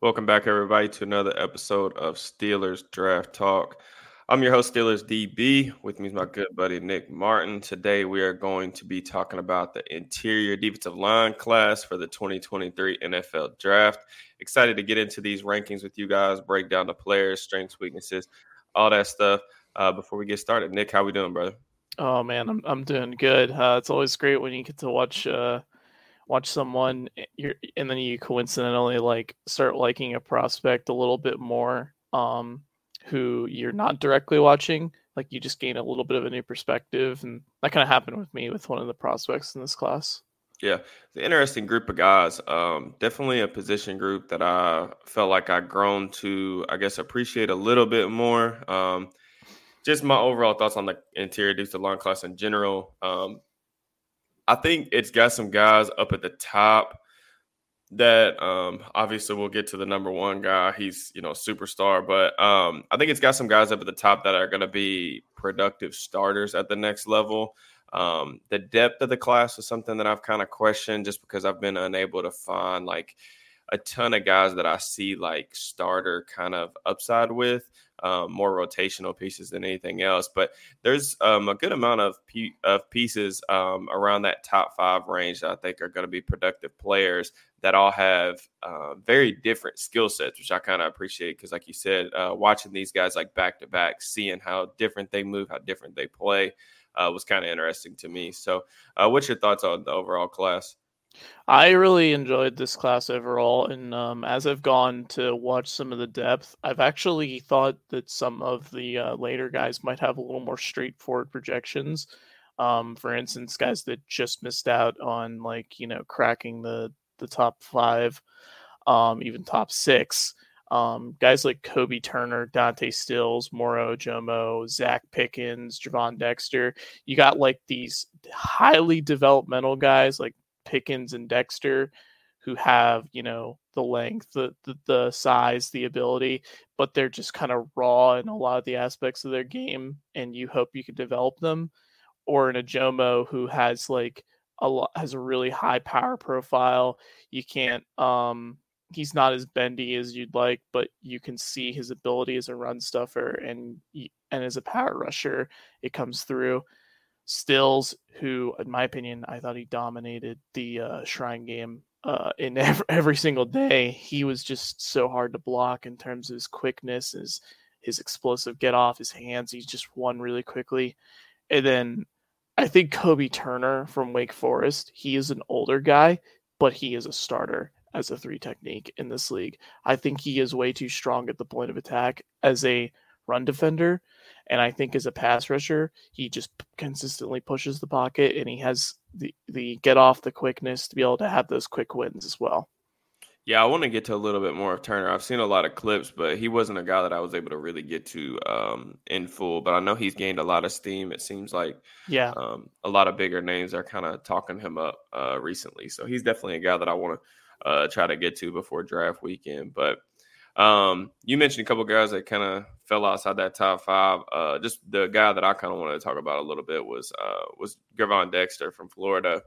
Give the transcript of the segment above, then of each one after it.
Welcome back, everybody, to another episode of Steelers Draft Talk. I'm your host, Steelers DB. With me is my good buddy Nick Martin. Today, we are going to be talking about the interior defensive line class for the 2023 NFL Draft. Excited to get into these rankings with you guys, break down the players, strengths, weaknesses, all that stuff. Uh, before we get started, Nick, how are we doing, brother? Oh man, I'm I'm doing good. Uh, it's always great when you get to watch. Uh watch someone eh, and then you coincidentally like start liking a prospect a little bit more um who you're not directly watching like you just gain a little bit of a new perspective and that kind of happened with me with one of the prospects in this class. Yeah the interesting group of guys um definitely a position group that i felt like i grown to i guess appreciate a little bit more um just my overall thoughts on the interior defensive line class in general um I think it's got some guys up at the top that um, obviously we'll get to the number one guy. He's you know superstar, but um, I think it's got some guys up at the top that are going to be productive starters at the next level. Um, the depth of the class is something that I've kind of questioned just because I've been unable to find like a ton of guys that I see like starter kind of upside with um, more rotational pieces than anything else. But there's um, a good amount of of pieces um, around that top five range that I think are going to be productive players that all have uh, very different skill sets, which I kind of appreciate because, like you said, uh, watching these guys like back to back, seeing how different they move, how different they play. Uh, was kind of interesting to me. So, uh, what's your thoughts on the overall class? I really enjoyed this class overall, and um, as I've gone to watch some of the depth, I've actually thought that some of the uh, later guys might have a little more straightforward projections. Um, for instance, guys that just missed out on like you know cracking the the top five, um, even top six. Um, guys like Kobie Turner, Dante Stills, Moro Ojomo, Zacch Pickens, Gervon Dexter. You got like these highly developmental guys like Pickens and Dexter who have, you know, the length, the, the, the size, the ability, but they're just kind of raw in a lot of the aspects of their game and you hope you can develop them. Or in a Jomo who has like a lot has a really high power profile. You can't um he's not as bendy as you'd like, but you can see his ability as a run stuffer and and as a power rusher, it comes through. Stills, who, in my opinion, I thought he dominated the uh, Shrine game uh, in every, every single day. He was just so hard to block in terms of his quickness, his his explosive get off, his hands. He just won really quickly. And then I think Kobie Turner from Wake Forest, he is an older guy, but he is a starter as a three technique in this league. I think he is way too strong at the point of attack as a run defender. And I think as a pass rusher, he just consistently pushes the pocket and he has the, the get off the quickness to be able to have those quick wins as well. Yeah, I want to get to a little bit more of Turner. I've seen a lot of clips, but he wasn't a guy that I was able to really get to um, in full. But I know he's gained a lot of steam. It seems like yeah, um, a lot of bigger names are kind of talking him up uh, recently. So he's definitely a guy that I want to uh, try to get to before draft weekend. But um, you mentioned a couple guys that kind of fell outside that top five. Uh, just the guy that I kind of wanted to talk about a little bit was uh, was Gervon Dexter from Florida.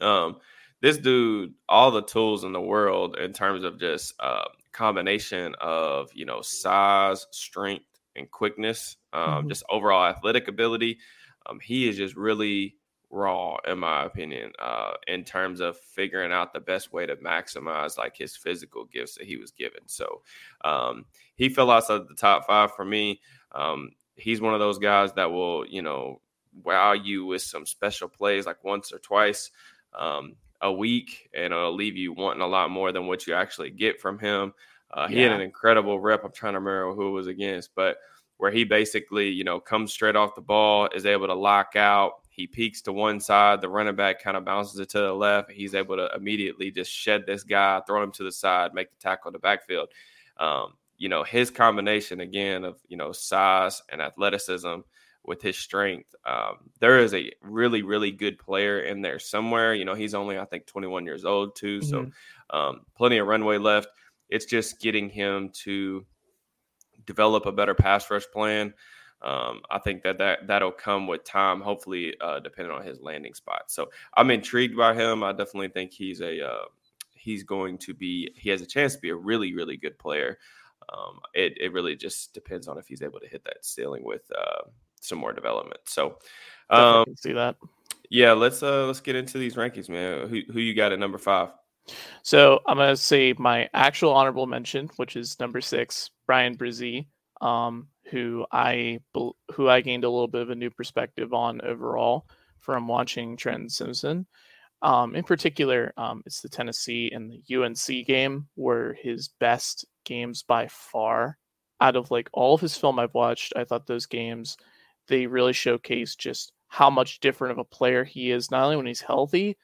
Um, this dude, all the tools in the world in terms of just uh, combination of you know size, strength, and quickness, um, mm-hmm. just overall athletic ability. Um, he is just really raw in my opinion uh, in terms of figuring out the best way to maximize like his physical gifts that he was given so um, he fell outside the top five for me um, he's one of those guys that will you know wow you with some special plays like once or twice um, a week and it'll leave you wanting a lot more than what you actually get from him Uh, he yeah. had an incredible rep. I'm trying to remember who it was against, but where he basically, you know, comes straight off the ball, is able to lock out. He peeks to one side, the running back kind of bounces it to the left. He's able to immediately just shed this guy, throw him to the side, make the tackle in the backfield. Um, you know, his combination again of, you know, size and athleticism with his strength. Um, there is a really, really good player in there somewhere. You know, he's only, I think, 21 years old, too. Mm-hmm. So um, plenty of runway left. It's just getting him to develop a better pass rush plan. Um, I think that, that that'll come with time, hopefully, uh, depending on his landing spot. So I'm intrigued by him. I definitely think he's a uh, he's going to be he has a chance to be a really really good player. Um, it it really just depends on if he's able to hit that ceiling with uh, some more development. So um, see that. Yeah, let's uh let's get into these rankings, man. Who who you got at number five? So I'm gonna say my actual honorable mention, which is number six, Bryan Bresee, um, who I who I gained a little bit of a new perspective on overall from watching Trenton Simpson. Um, in particular, um, it's the Tennessee and the UNC game were his best games by far. Out of like all of his film I've watched, I thought those games they really showcase just how much different of a player he is, not only when he's healthy,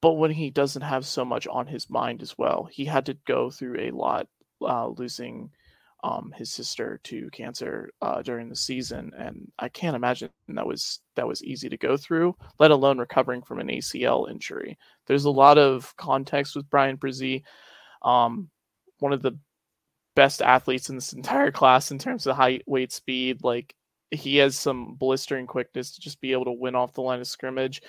but when he doesn't have so much on his mind as well. He had to go through a lot, uh, losing um, his sister to cancer uh, during the season, and I can't imagine that was that was easy to go through, let alone recovering from an ACL injury. There's a lot of context with Bryan Bresee, um, one of the best athletes in this entire class in terms of height, weight, speed. Like he has some blistering quickness to just be able to win off the line of scrimmage.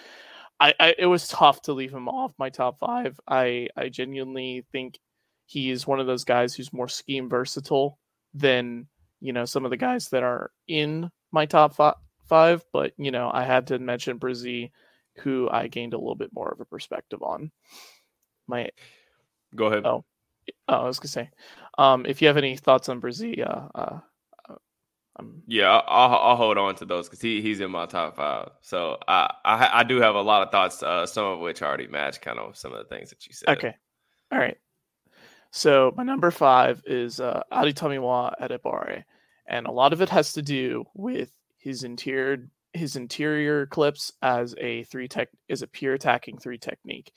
I, I, it was tough to leave him off my top five. I I genuinely think he is one of those guys who's more scheme versatile than you know some of the guys that are in my top five. five but you know I had to mention Bresee, who I gained a little bit more of a perspective on. My go ahead. Oh, oh I was gonna say, um, if you have any thoughts on Bresee, uh, uh, um, yeah, I'll, I'll hold on to those because he, he's in my top five. So I, I, I do have a lot of thoughts, uh, some of which already match kind of some of the things that you said. Okay, all right. So my number five is uh, Adetomiwa Adebawore, and a lot of it has to do with his interior his interior clips as a three tech is a pure attacking three technique.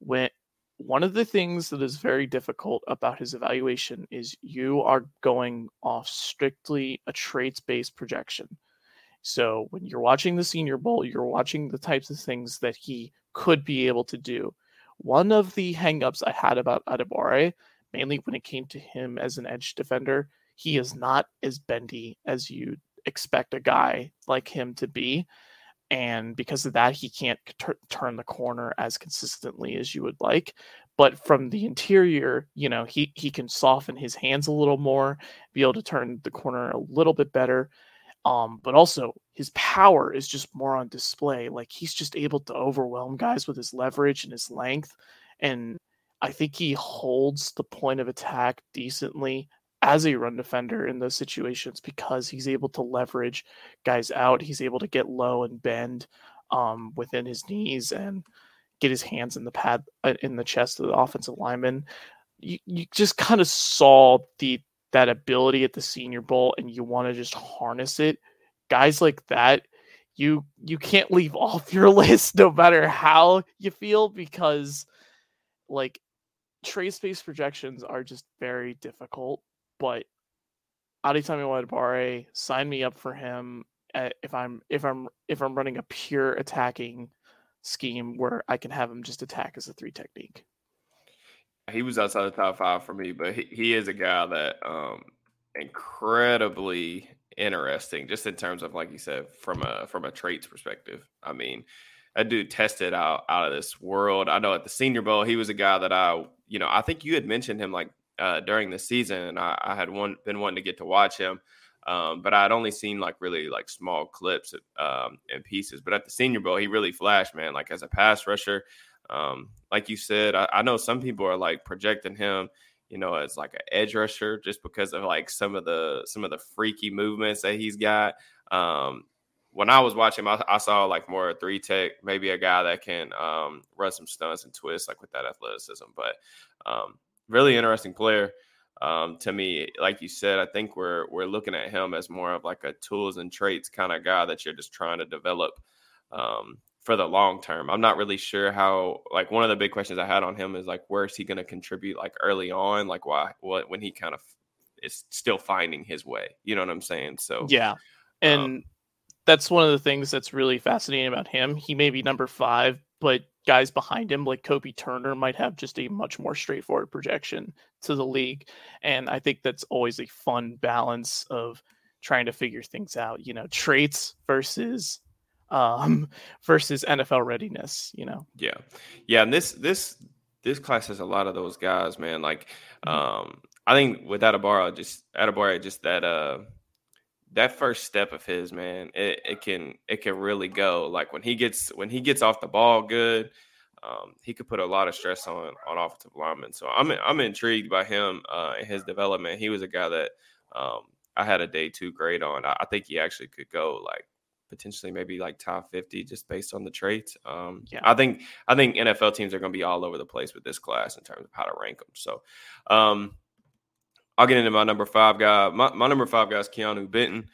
When one of the things that is very difficult about his evaluation is you are going off strictly a traits based projection. So when you're watching the Senior Bowl, you're watching the types of things that he could be able to do. One of the hangups I had about Adebawore, mainly when it came to him as an edge defender, he is not as bendy as you expect a guy like him to be and because of that he can't t- turn the corner as consistently as you would like but from the interior you know he he can soften his hands a little more be able to turn the corner a little bit better um but also his power is just more on display like he's just able to overwhelm guys with his leverage and his length and i think he holds the point of attack decently as a run defender in those situations because he's able to leverage guys out. He's able to get low and bend um, within his knees and get his hands in the pad uh, in the chest of the offensive lineman. You, you just kind of saw the that ability at the Senior Bowl, and you want to just harness it. Guys like that, you you can't leave off your list no matter how you feel because like trace space projections are just very difficult but Adetomiwa Adebawore, sign me up for him if I'm if I'm if I'm running a pure attacking scheme where I can have him just attack as a three technique. He was outside the top five for me, but he, he is a guy that um incredibly interesting, just in terms of like you said, from a from a traits perspective. I mean, that dude tested out out of this world. I know at the Senior Bowl, he was a guy that I, you know, I think you had mentioned him like uh, during the season, and I, I had one been wanting to get to watch him. Um, but I had only seen like really like small clips um, and pieces. But at the Senior Bowl, he really flashed, man. Like as a pass rusher, um, like you said, I, I, know some people are like projecting him, you know, as like an edge rusher just because of like some of the some of the freaky movements that he's got. Um, when I was watching, I, I, saw like more three tech, maybe a guy that can um, run some stunts and twists like with that athleticism. But um, really interesting player. um, to me, like you said, I think we're we're looking at him as more of like a tools and traits kind of guy that you're just trying to develop um, for the long term. I'm not really sure how. Like one of the big questions I had on him is like, where is he going to contribute? Like early on, like why what when he kind of is still finding his way. You know what I'm saying? So yeah, and um, that's one of the things that's really fascinating about him. He may be number five, but guys behind him like Kobie Turner might have just a much more straightforward projection to the league. And I think that's always a fun balance of trying to figure things out, you know, traits versus um versus NFL readiness, you know. Yeah. Yeah, and this this this class has a lot of those guys, man. Like mm-hmm. um I think with Adebawore, just Adebawore, just that uh that first step of his, man, it, it can it can really go. Like when he gets when he gets off the ball good, um, he could put a lot of stress on on offensive linemen. So I'm I'm intrigued by him uh, and his development. He was a guy that um, I had a day two grade on. I, I, think he actually could go like potentially maybe like top 50 just based on the traits. Um, yeah. I think I think NFL teams are going to be all over the place with this class in terms of how to rank them. So um, I'll get into my number five guy. My, my number five guy is Keanu Benton.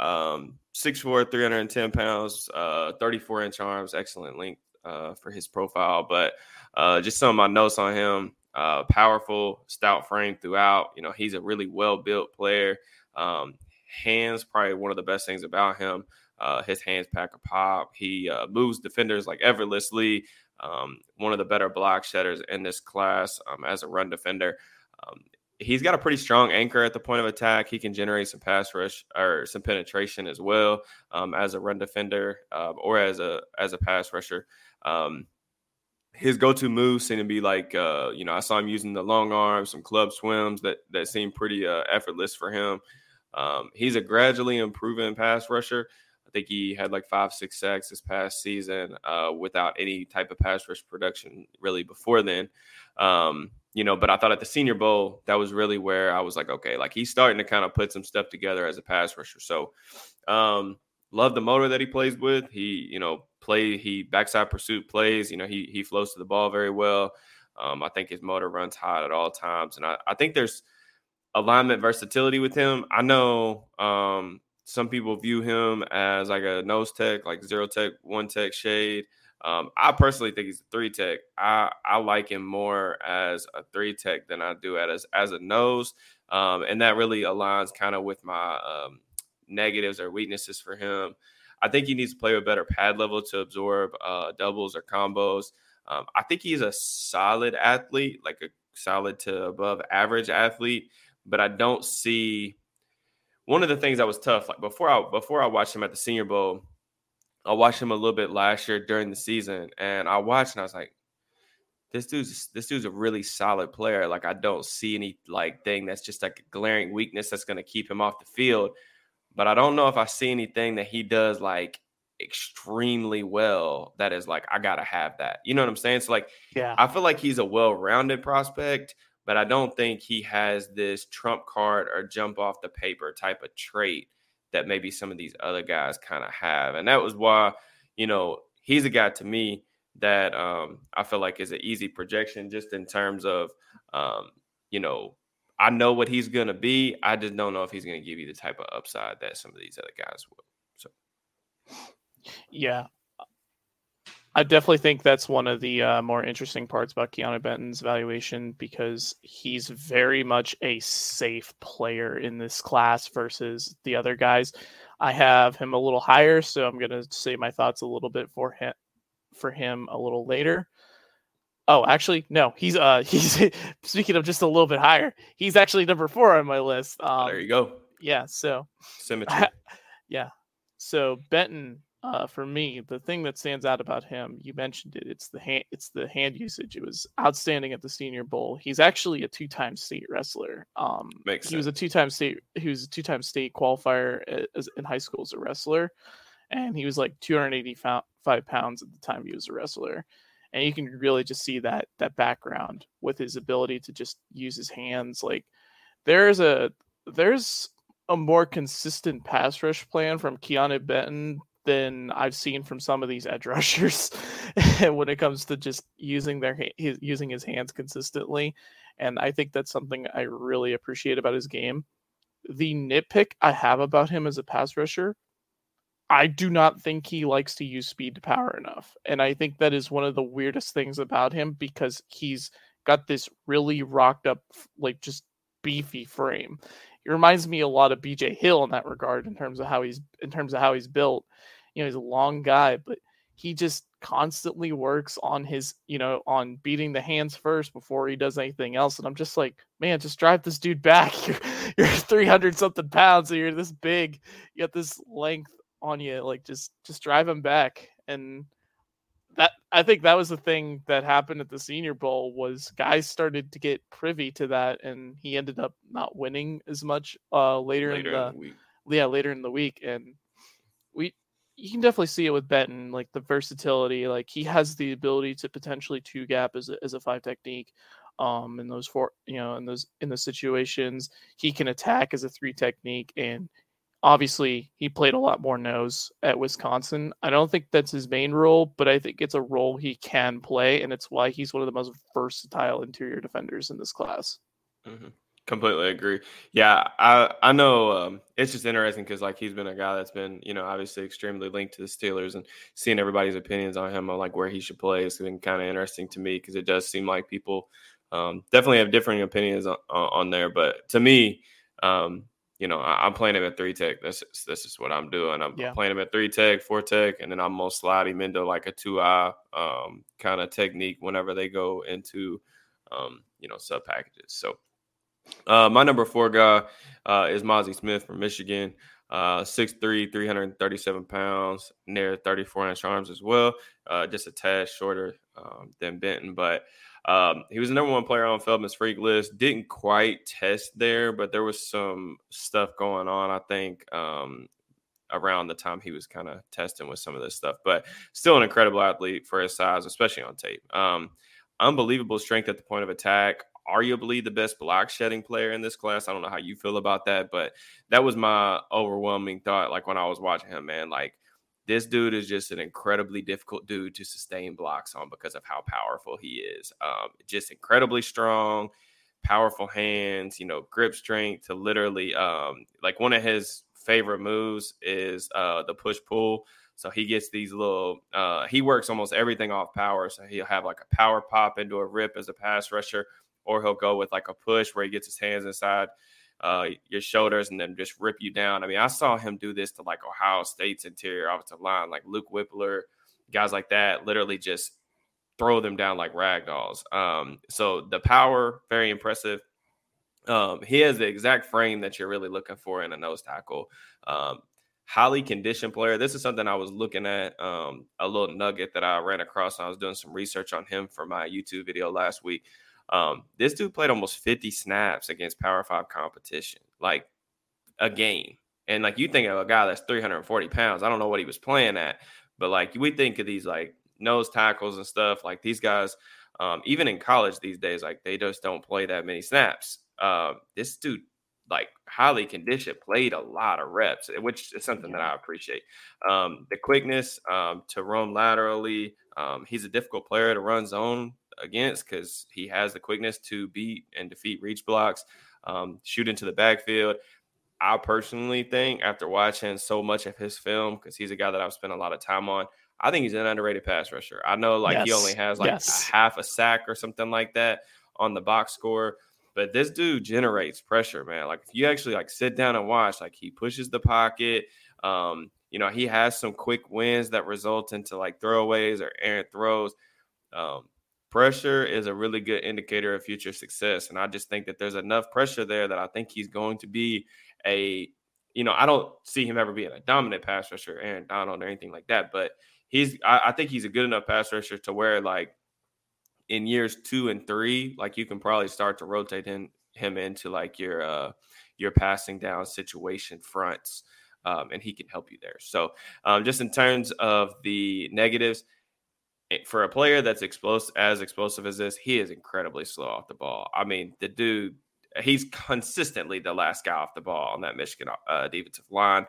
Um, 6'4", 310 pounds, uh, 34 inch arms, excellent length uh, for his profile. But uh, just some of my notes on him: uh, powerful, stout frame throughout. You know, he's a really well built player. Um, hands, probably one of the best things about him. Uh, his hands pack a pop. He uh, moves defenders like effortlessly. Um, one of the better block shedders in this class um, as a run defender. Um, he's got a pretty strong anchor at the point of attack. He can generate some pass rush or some penetration as well um, as a run defender uh, or as a as a pass rusher. Um, his go-to moves seem to be like uh, you know I saw him using the long arms, some club swims that that seem pretty uh, effortless for him. Um, he's a gradually improving pass rusher. I think he had like five, six sacks this past season uh, without any type of pass rush production really before then. Um, you know, but I thought at the Senior Bowl that was really where I was like, okay, like he's starting to kind of put some stuff together as a pass rusher. So, um, love the motor that he plays with. He, you know, play he backside pursuit plays. You know, he he flows to the ball very well. Um, I think his motor runs hot at all times, and I, I think there's alignment versatility with him. I know um, some people view him as like a nose tech, like zero tech, one tech shade. Um, I personally think he's a three tech. I, I like him more as a three tech than I do as as a nose, um, and that really aligns kind of with my um, negatives or weaknesses for him. I think he needs to play with better pad level to absorb uh, doubles or combos. Um, I think he's a solid athlete, like a solid to above average athlete, but I don't see one of the things that was tough. Like before I before I watched him at the Senior Bowl I watched him a little bit last year during the season, and I watched and I was like, this dude's this dude's a really solid player. Like I don't see any like thing that's just like a glaring weakness that's going to keep him off the field. But I don't know if I see anything that he does like extremely well that is like I gotta have that. You know what I'm saying? So like, yeah, I feel like he's a well-rounded prospect, but I don't think he has this trump card or jump off the paper type of trait that maybe some of these other guys kind of have. And that was why, you know, he's a guy to me that um, I feel like is an easy projection just in terms of, um, you know, I know what he's going to be. I just don't know if he's going to give you the type of upside that some of these other guys will. So, yeah, I definitely think that's one of the uh, more interesting parts about Keanu Benton's evaluation because he's very much a safe player in this class versus the other guys. I have him a little higher, so I'm going to say my thoughts a little bit for him for him a little later. Oh, actually, no. He's uh he's speaking of just a little bit higher. He's actually number four on my list. Um, there you go. Yeah. So symmetry. yeah. So Benton uh, for me, the thing that stands out about him, you mentioned it, it's the hand, it's the hand usage. It was outstanding at the Senior Bowl. He's actually a two-time state wrestler. Um, Makes he sense. was a two-time state. He was a two-time state qualifier as, in high school as a wrestler, and he was like 285 pounds at the time he was a wrestler. And you can really just see that that background with his ability to just use his hands. Like there's a there's a more consistent pass rush plan from Keanu Benton than I've seen from some of these edge rushers when it comes to just using their his, using his hands consistently. And I think that's something I really appreciate about his game. The nitpick I have about him as a pass rusher, I do not think he likes to use speed to power enough. And I think that is one of the weirdest things about him because he's got this really rocked up, like just beefy frame. He reminds me a lot of BJ Hill in that regard in terms of how he's in terms of how he's built. You know, he's a long guy, but he just constantly works on his, you know, on beating the hands first before he does anything else. And I'm just like, man, just drive this dude back. You're, you're 300 something pounds, and you're this big. You got this length on you. Like, just just drive him back. And that I think that was the thing that happened at the Senior Bowl was guys started to get privy to that, and he ended up not winning as much uh, later, later in, the, in the week. Yeah, later in the week, and we you can definitely see it with Benton, like the versatility. Like he has the ability to potentially two gap as a, as a five technique. Um, in those four, you know, in those in the situations, he can attack as a three technique, and obviously he played a lot more nose at Wisconsin. I don't think that's his main role, but I think it's a role he can play, and it's why he's one of the most versatile interior defenders in this class. Mm-hmm. Completely agree. Yeah, I I know um, it's just interesting because like he's been a guy that's been you know obviously extremely linked to the Steelers and seeing everybody's opinions on him on like where he should play has been kind of interesting to me because it does seem like people um, definitely have differing opinions on, on there. But to me, um, you know, I, am playing him at three tech. This is this is what I'm doing. I'm yeah. playing him at three tech, four tech, and then I'm gonna slide him into like a two eye um, kind of technique whenever they go into um, you know sub packages. So uh, my number four guy uh, is Mazi Smith from Michigan. Uh, 6'3, 337 pounds, near 34 inch arms as well. Uh, just a tad shorter um, than Benton, but um, he was the number one player on Feldman's freak list. Didn't quite test there, but there was some stuff going on. I think um, around the time he was kind of testing with some of this stuff, but still an incredible athlete for his size, especially on tape. Um, unbelievable strength at the point of attack. Arguably the best block shedding player in this class. I don't know how you feel about that, but that was my overwhelming thought. Like when I was watching him, man, like this dude is just an incredibly difficult dude to sustain blocks on because of how powerful he is. Um, just incredibly strong, powerful hands, you know, grip strength to literally um, like one of his favorite moves is uh, the push pull. So he gets these little, uh, he works almost everything off power. So he'll have like a power pop into a rip as a pass rusher, or he'll go with like a push where he gets his hands inside uh, your shoulders and then just rip you down. I mean, I saw him do this to like Ohio State's interior offensive line, like Luke Wypler, guys like that, literally just throw them down like rag dolls. Um, so the power, very impressive. Um, he has the exact frame that you're really looking for in a nose tackle. Um, highly conditioned player. This is something I was looking at, um, a little nugget that I ran across. I was doing some research on him for my YouTube video last week. Um, this dude played almost 50 snaps against Power Five competition, like a game. And like you think of a guy that's 340 pounds, I don't know what he was playing at, but like we think of these like nose tackles and stuff, like these guys, um, even in college these days, like they just don't play that many snaps. Uh, this dude, like highly conditioned, played a lot of reps, which is something that I appreciate. Um, the quickness um, to roam laterally. Um, he's a difficult player to run zone against because he has the quickness to beat and defeat reach blocks, um, shoot into the backfield. I personally think after watching so much of his film, because he's a guy that I've spent a lot of time on, I think he's an underrated pass rusher. I know like yes. he only has like yes. a half a sack or something like that on the box score. But this dude generates pressure, man. Like if you actually like sit down and watch, like he pushes the pocket. Um, you know, he has some quick wins that result into like throwaways or errant throws. Um, pressure is a really good indicator of future success. And I just think that there's enough pressure there that I think he's going to be a, you know, I don't see him ever being a dominant pass rusher, Aaron Donald or anything like that. But he's, I, I think he's a good enough pass rusher to where like in years two and three, like you can probably start to rotate him him into like your uh your passing down situation fronts. Um, and he can help you there. So, um, just in terms of the negatives, for a player that's explosive as explosive as this, he is incredibly slow off the ball. I mean, the dude he's consistently the last guy off the ball on that Michigan uh, defensive line.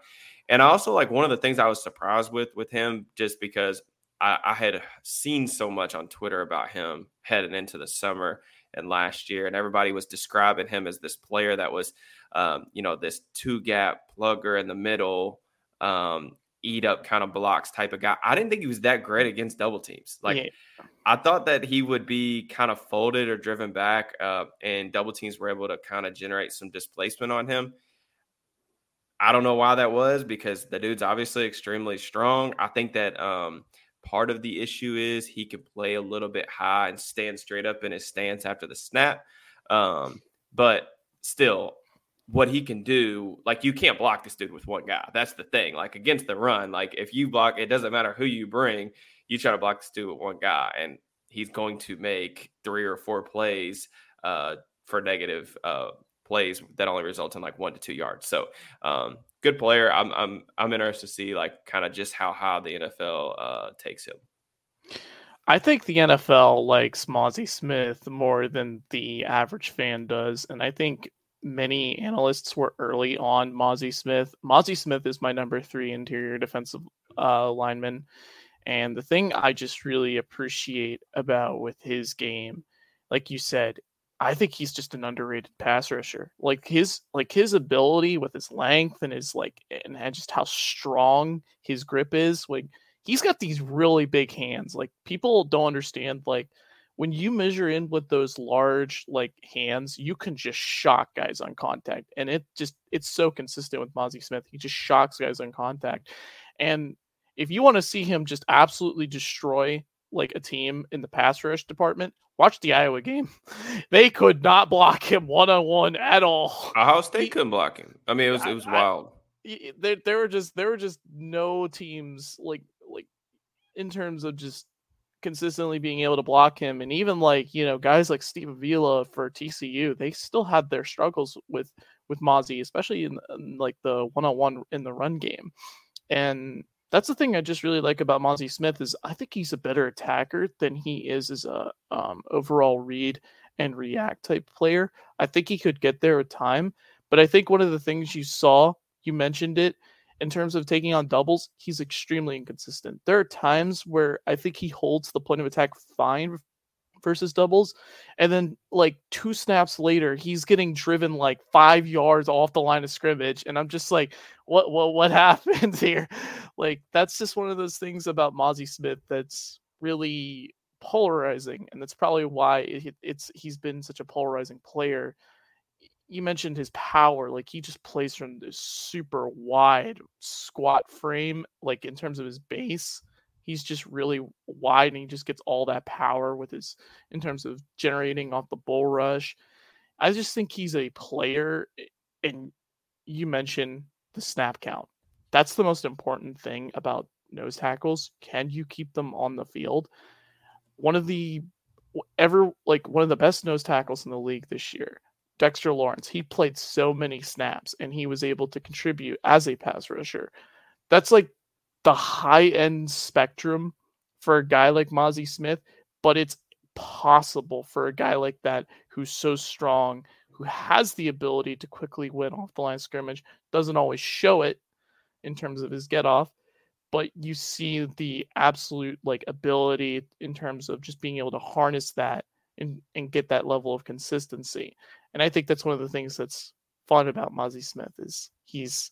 And I also, like one of the things I was surprised with with him, just because I, I had seen so much on Twitter about him heading into the summer and last year, and everybody was describing him as this player that was, um, you know, this two gap plugger in the middle, um, eat up kind of blocks type of guy. I didn't think he was that great against double teams. Like yeah. I thought that he would be kind of folded or driven back, uh, and double teams were able to kind of generate some displacement on him. I don't know why that was because the dude's obviously extremely strong. I think that um, part of the issue is he can play a little bit high and stand straight up in his stance after the snap. Um, but still, what he can do, like you can't block this dude with one guy. That's the thing. Like against the run, like if you block, it doesn't matter who you bring, you try to block this dude with one guy, and he's going to make three or four plays uh, for negative uh, plays that only result in like one to two yards. So um, good player. I'm I'm I'm interested to see like kind of just how high the NFL uh, takes him. I think the NFL likes Mazi Smith more than the average fan does, and I think many analysts were early on Mazi Smith. Mazi Smith is my number three interior defensive uh, lineman, and the thing I just really appreciate about with his game, like you said, I think he's just an underrated pass rusher. Like his like his ability with his length and his like and just how strong his grip is. Like he's got these really big hands. Like people don't understand like when you measure in with those large like hands, you can just shock guys on contact. And it just it's so consistent with Mazi Smith. He just shocks guys on contact. And if you want to see him just absolutely destroy like a team in the pass rush department, watch the Iowa game. They could not block him one on one at all. Ohio State he, couldn't block him. I mean, it was it was wild. I, there, there were just there were just no teams like like in terms of just consistently being able to block him, and even like you know guys like Steve Avila for TCU, they still had their struggles with with Mazi, especially in, in like the one on one in the run game, and that's the thing I just really like about Mazi Smith is I think he's a better attacker than he is as a um, overall read and react type player. I think he could get there with time, but I think one of the things you saw, you mentioned it, in terms of taking on doubles, he's extremely inconsistent. There are times where I think he holds the point of attack fine versus doubles. And then like two snaps later, he's getting driven like five yards off the line of scrimmage. And I'm just like, what what what happened here? Like that's just one of those things about Mazi Smith that's really polarizing. And that's probably why it, it's he's been such a polarizing player. You mentioned his power, like he just plays from this super wide squat frame, like in terms of his base he's just really wide and he just gets all that power with his in terms of generating off the bull rush. I just think he's a player and you mentioned the snap count. That's the most important thing about nose tackles. Can you keep them on the field? One of the ever like one of the best nose tackles in the league this year, Dexter Lawrence. He played so many snaps and he was able to contribute as a pass rusher. That's like the high end spectrum for a guy like Mazi Smith, but it's possible for a guy like that who's so strong, who has the ability to quickly win off the line of scrimmage, doesn't always show it in terms of his get off, but you see the absolute like ability in terms of just being able to harness that and, and get that level of consistency. And I think that's one of the things that's fun about Mazi Smith is he's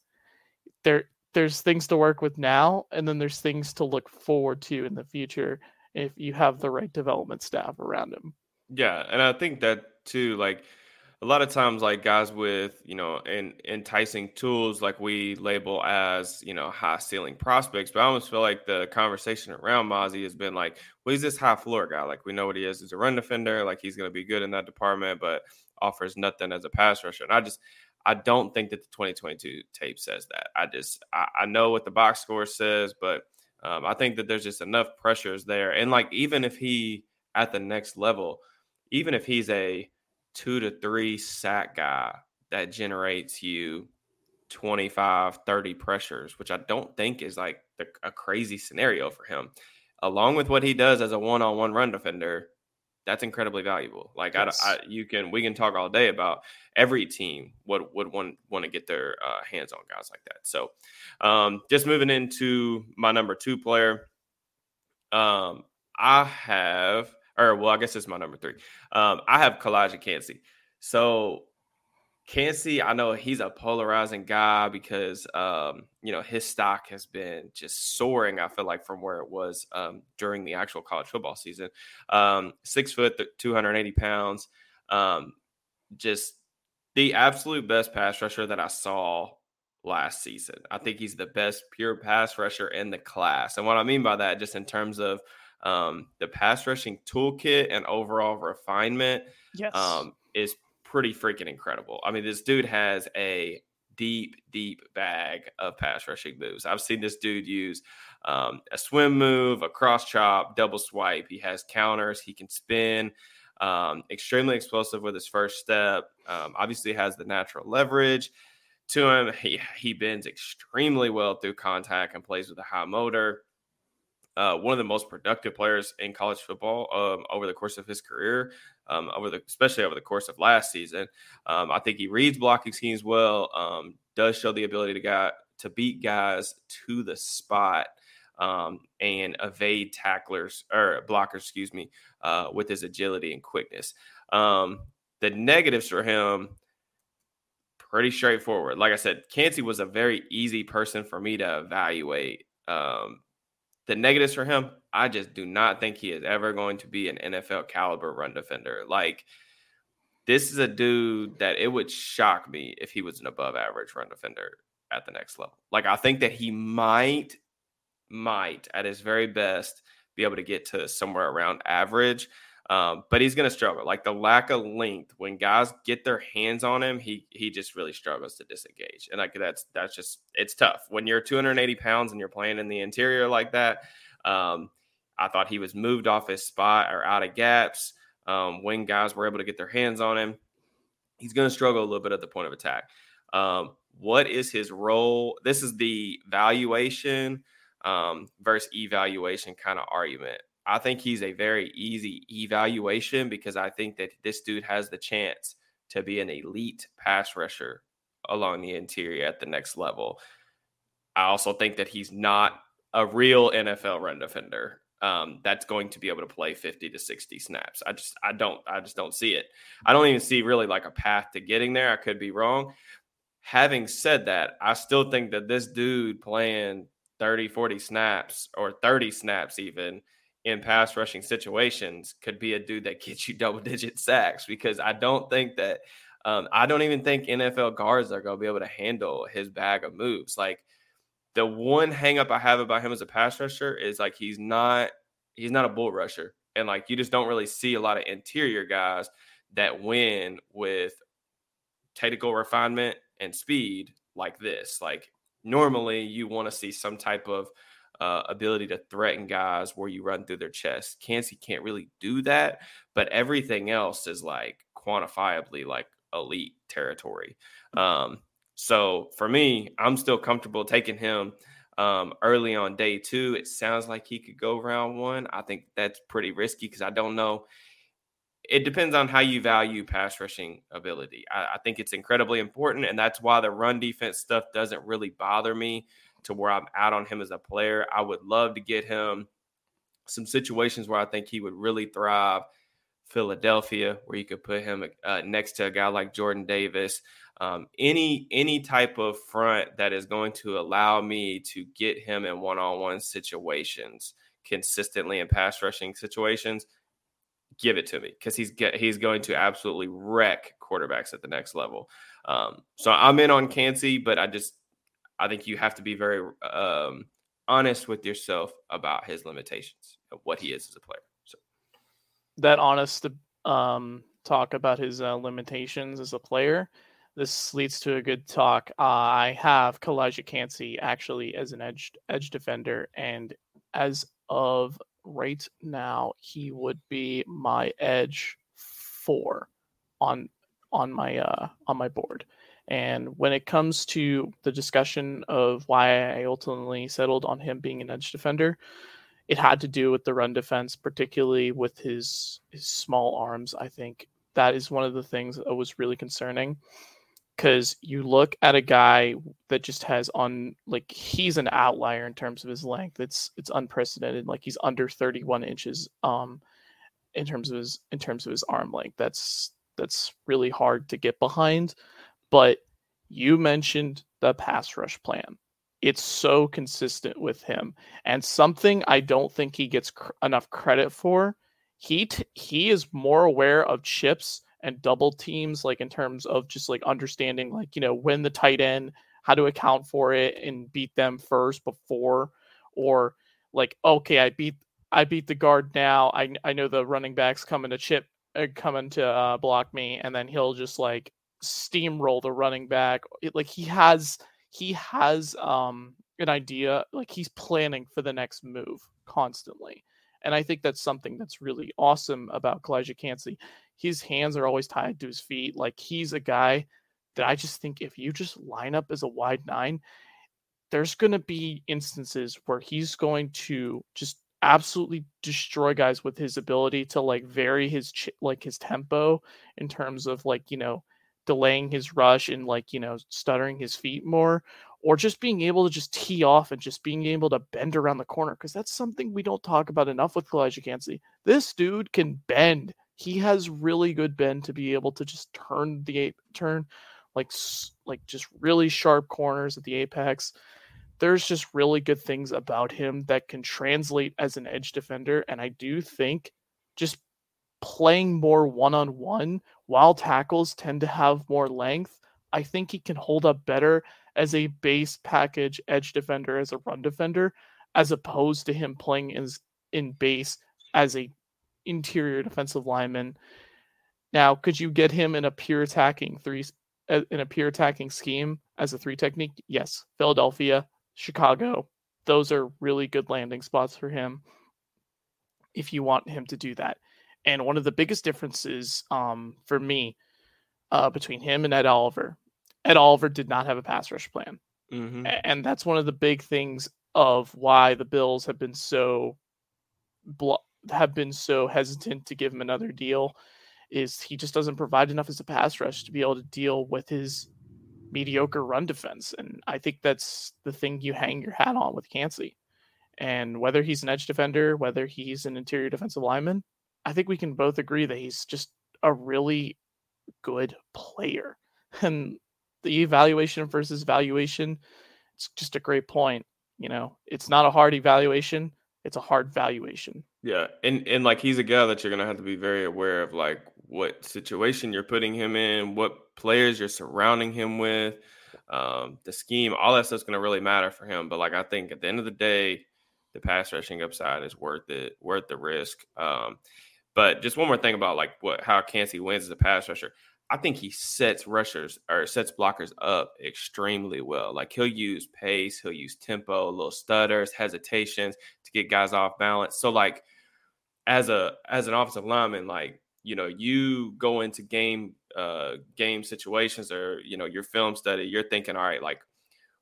there there's things to work with now and then there's things to look forward to in the future if you have the right development staff around him. Yeah and i think that too like a lot of times like guys with you know in, enticing tools like we label as you know high ceiling prospects but i almost feel like the conversation around Mazi has been like well he's this high floor guy like we know what he is he's a run defender like he's going to be good in that department but offers nothing as a pass rusher and i just I don't think that the 2022 tape says that. I just I, I know what the box score says, but um, I think that there's just enough pressures there. And like even if he at the next level, even if he's a two to three sack guy that generates you 25, 30 pressures, which I don't think is like the, a crazy scenario for him. Along with what he does as a one on one run defender, that's incredibly valuable. Like yes. I, I, you can we can talk all day about every team would would want want to get their uh, hands on guys like that. So, um, just moving into my number two player, um, I have or well, I guess it's my number three. Um, I have Calijah Kancey. So Kancey, I know he's a polarizing guy because um, you know his stock has been just soaring. I feel like from where it was um, during the actual college football season. Um, six foot, two hundred eighty pounds. Um, just the absolute best pass rusher that I saw last season. I think he's the best pure pass rusher in the class. And what I mean by that, just in terms of um, the pass rushing toolkit and overall refinement, yes. um, is pretty freaking incredible. I mean, this dude has a deep, deep bag of pass rushing moves. I've seen this dude use um, a swim move, a cross chop, double swipe. He has counters. He can spin. Um, extremely explosive with his first step. Um, obviously, has the natural leverage to him. He he bends extremely well through contact and plays with a high motor. Uh, one of the most productive players in college football um, over the course of his career um, over the especially over the course of last season. Um, I think he reads blocking schemes well. Um, does show the ability to guy, to beat guys to the spot um, and evade tacklers or blockers, excuse me, uh, with his agility and quickness. Um, the negatives for him pretty straightforward. Like I said, Kancey was a very easy person for me to evaluate. Um, the negatives for him, I just do not think he is ever going to be an NFL caliber run defender. Like, this is a dude that it would shock me if he was an above average run defender at the next level. Like, I think that he might, might at his very best be able to get to somewhere around average. Um, but he's going to struggle. Like the lack of length when guys get their hands on him, he he just really struggles to disengage, and like that's that's just it's tough when you're 280 pounds and you're playing in the interior like that. Um, I thought he was moved off his spot or out of gaps um, when guys were able to get their hands on him. He's going to struggle a little bit at the point of attack. Um, what is his role? This is the valuation um, versus evaluation kind of argument. I think he's a very easy evaluation because I think that this dude has the chance to be an elite pass rusher along the interior at the next level. I also think that he's not a real NFL run defender um, that's going to be able to play 50 to 60 snaps. I just I don't I just don't see it. I don't even see really like a path to getting there. I could be wrong. Having said that, I still think that this dude playing 30, 40 snaps or 30 snaps even – in pass rushing situations could be a dude that gets you double digit sacks because I don't think that um, I don't even think NFL guards are going to be able to handle his bag of moves. Like the one hangup I have about him as a pass rusher is like he's not he's not a bull rusher, and like you just don't really see a lot of interior guys that win with technical refinement and speed like this. Like normally you want to see some type of uh, ability to threaten guys where you run through their chest. Kancey can't really do that, but everything else is like quantifiably like elite territory. Um, so for me, I'm still comfortable taking him um, early on day two. It sounds like he could go round one. I think that's pretty risky because I don't know. It depends on how you value pass rushing ability. I, I think it's incredibly important, and that's why the run defense stuff doesn't really bother me to where I'm out on him as a player. I would love to get him some situations where I think he would really thrive. Philadelphia, where you could put him uh, next to a guy like Jordan Davis. Um, any any type of front that is going to allow me to get him in one-on-one situations consistently in pass rushing situations, give it to me because he's get, he's going to absolutely wreck quarterbacks at the next level. Um, so I'm in on Kancey, but I just I think you have to be very um, honest with yourself about his limitations of what he is as a player. So that honest um, talk about his uh, limitations as a player. This leads to a good talk. Uh, I have Calijah Kancey actually as an edge edge defender, and as of right now, he would be my edge four on on my uh, on my board. And when it comes to the discussion of why I ultimately settled on him being an edge defender, it had to do with the run defense, particularly with his his small arms. I think that is one of the things that was really concerning because you look at a guy that just has on like he's an outlier in terms of his length. It's it's unprecedented. Like he's under 31 inches um in terms of his in terms of his arm length. That's that's really hard to get behind. But you mentioned the pass rush plan. It's so consistent with him and something I don't think he gets cr- enough credit for. He t- he is more aware of chips and double teams, like in terms of just like understanding, like, you know, when the tight end, how to account for it and beat them first before, or like, okay, I beat, I beat the guard now. I, I know the running backs coming to chip, uh, coming to uh, block me, and then he'll just like steamroll the running back. It, like he has, he has um an idea, like he's planning for the next move constantly. And I think that's something that's really awesome about Calijah Kancey his hands are always tied to his feet. Like he's a guy that I just think if you just line up as a wide nine, there's going to be instances where he's going to just absolutely destroy guys with his ability to like vary his ch- like his tempo in terms of like you know delaying his rush and like you know stuttering his feet more or just being able to just tee off and just being able to bend around the corner because that's something we don't talk about enough with Calijah Kancey. This dude can bend he has really good bend to be able to just turn the turn like like just really sharp corners at the apex. There's just really good things about him that can translate as an edge defender and I do think just playing more one-on-one while tackles tend to have more length, I think he can hold up better as a base package edge defender as a run defender as opposed to him playing as in base as a interior defensive lineman. Now, could you get him in a pure attacking three uh, in a pure attacking scheme as a three technique? Yes. Philadelphia, Chicago, those are really good landing spots for him if you want him to do that. And one of the biggest differences um, for me uh, between him and Ed Oliver, Ed Oliver did not have a pass rush plan. Mm-hmm. And that's one of the big things of why the Bills have been so blo- have been so hesitant to give him another deal is he just doesn't provide enough as a pass rush to be able to deal with his mediocre run defense. And I think that's the thing you hang your hat on with Kancey. And whether he's an edge defender, whether he's an interior defensive lineman, I think we can both agree that he's just a really good player. And the evaluation versus valuation, it's just a great point. You know, it's not a hard evaluation, it's a hard valuation. Yeah, and and like he's a guy that you're gonna have to be very aware of, like what situation you're putting him in, what players you're surrounding him with, um, the scheme, all that stuff's gonna really matter for him. But like I think at the end of the day, the pass rushing upside is worth it, worth the risk. Um, but just one more thing about like what how Kancey wins as a pass rusher. I think he sets rushers or sets blockers up extremely well. Like he'll use pace, he'll use tempo, little stutters, hesitations to get guys off balance. So like as a as an offensive lineman, like you know, you go into game uh game situations or you know your film study, you're thinking, all right, like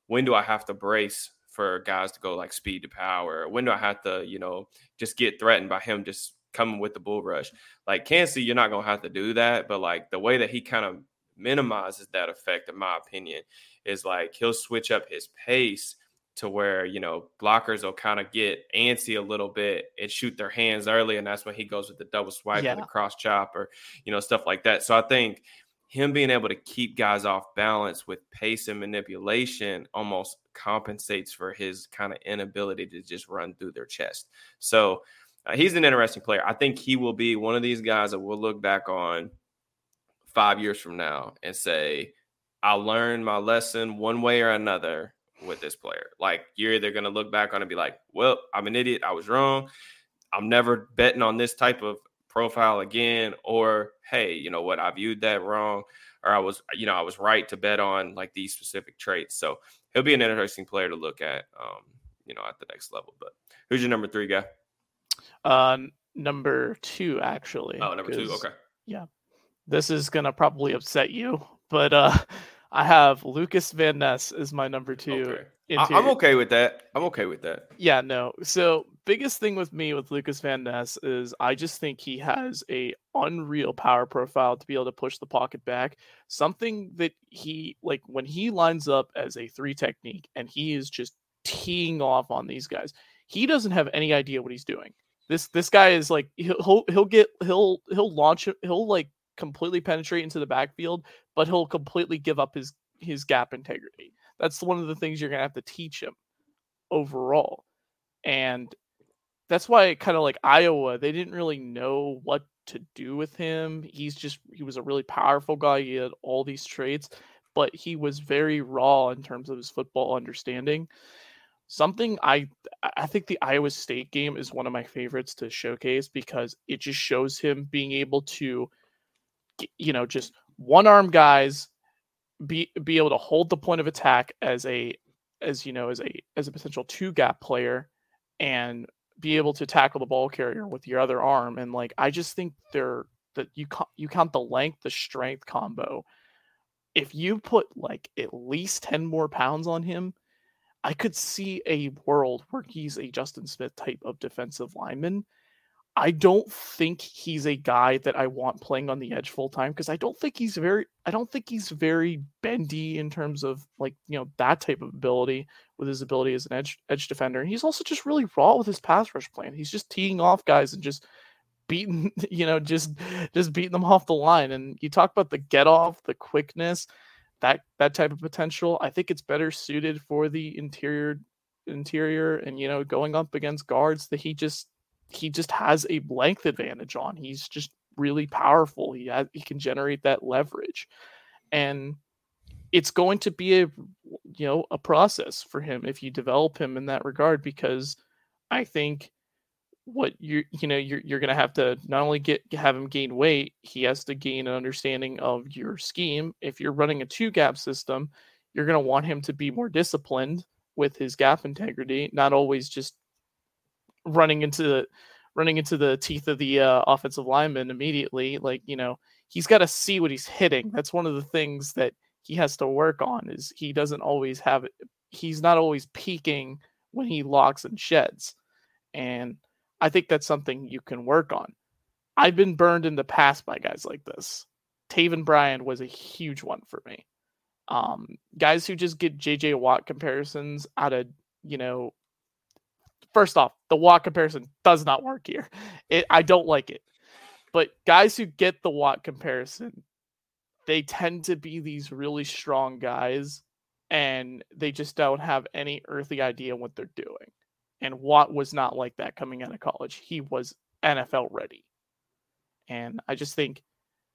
when do I have to brace for guys to go like speed to power? When do I have to, you know, just get threatened by him just coming with the bull rush. Like Kancey, you're not gonna have to do that, but like the way that he kind of minimizes that effect, in my opinion, is like he'll switch up his pace to where you know blockers will kind of get antsy a little bit and shoot their hands early, and that's when he goes with the double swipe yeah. and the cross chop or you know stuff like that. So I think him being able to keep guys off balance with pace and manipulation almost compensates for his kind of inability to just run through their chest. So uh, he's an interesting player. I think he will be one of these guys that we'll look back on five years from now and say, I learned my lesson one way or another with this player. Like you're either going to look back on and be like, well, I'm an idiot. I was wrong. I'm never betting on this type of profile again. Or, hey, you know what? I viewed that wrong. Or I was, you know, I was right to bet on like these specific traits. So he'll be an interesting player to look at, um, you know, at the next level. But who's your number three guy? Uh, number two, actually. Oh, number two. Okay. Yeah, this is gonna probably upset you, but uh, I have Lucas Van Ness as my number two. Okay. I, am okay with that. I'm okay with that. Yeah, no. So biggest thing with me with Lucas Van Ness is I just think he has a unreal power profile to be able to push the pocket back. Something that he like when he lines up as a three technique and he is just teeing off on these guys. He doesn't have any idea what he's doing. This this guy is like he'll he'll get he'll he'll launch he'll like completely penetrate into the backfield, but he'll completely give up his his gap integrity. That's one of the things you're gonna have to teach him overall. And that's why kind of like Iowa, they didn't really know what to do with him. He's just he was a really powerful guy. He had all these traits, but he was very raw in terms of his football understanding. Something I I think the Iowa State game is one of my favorites to showcase because it just shows him being able to you know just one arm guys be be able to hold the point of attack as a as you know as a as a potential two gap player and be able to tackle the ball carrier with your other arm. And like, I just think they're that you you count the length, the strength combo. If you put like at least 10 more pounds on him, I could see a world where he's a Justin Smith type of defensive lineman I don't think he's a guy that I want playing on the edge full time because I don't think he's very I don't think he's very bendy in terms of like you know that type of ability with his ability as an edge edge defender. And he's also just really raw with his pass rush plan. He's just teeing off guys and just beating you know just just beating them off the line. And you talk about the get off, the quickness, that that type of potential. I think it's better suited for the interior interior and you know going up against guards that he just he just has a length advantage on. He's just really powerful. He has, he can generate that leverage, and it's going to be a you know a process for him if you develop him in that regard because I think what you you know you're you're to have to not only get have him gain weight, he has to gain an understanding of your scheme. If you're running a two gap system, you're to want him to be more disciplined with his gap integrity, not always just running into the running into the teeth of the uh, offensive lineman immediately. Like you know, he's got to see what he's hitting. That's one of the things that he has to work on. Is he doesn't always have. He's not always peaking when he locks and sheds, and I think that's something you can work on. I've been burned in the past by guys like this. Taven Bryan was a huge one for me. Um, guys who just get JJ Watt comparisons out of you know first off, the Watt comparison does not work here. It, I don't like it. But guys who get the Watt comparison, they tend to be these really strong guys and they just don't have any earthly idea what they're doing. And Watt was not like that coming out of college. He was NFL ready. And I just think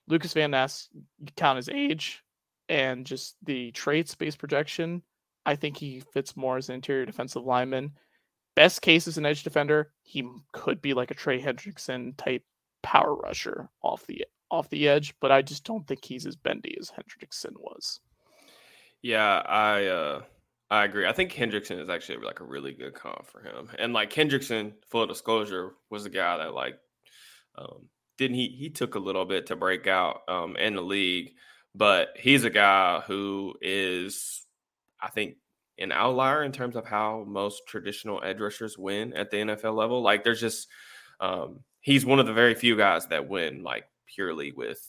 Lucas Van Ness, you count his age and just the trade space projection. I think he fits more as an interior defensive lineman best case is an edge defender, he could be like a Trey Hendrickson type power rusher off the off the edge, but I just don't think he's as bendy as Hendrickson was. Yeah, I uh I agree. I think Hendrickson is actually like a really good comp for him. And like Hendrickson, full disclosure, was the guy that like um didn't he he took a little bit to break out um in the league, but he's a guy who is I think an outlier in terms of how most traditional edge rushers win at the NFL level. Like there's just um, he's one of the very few guys that win like purely with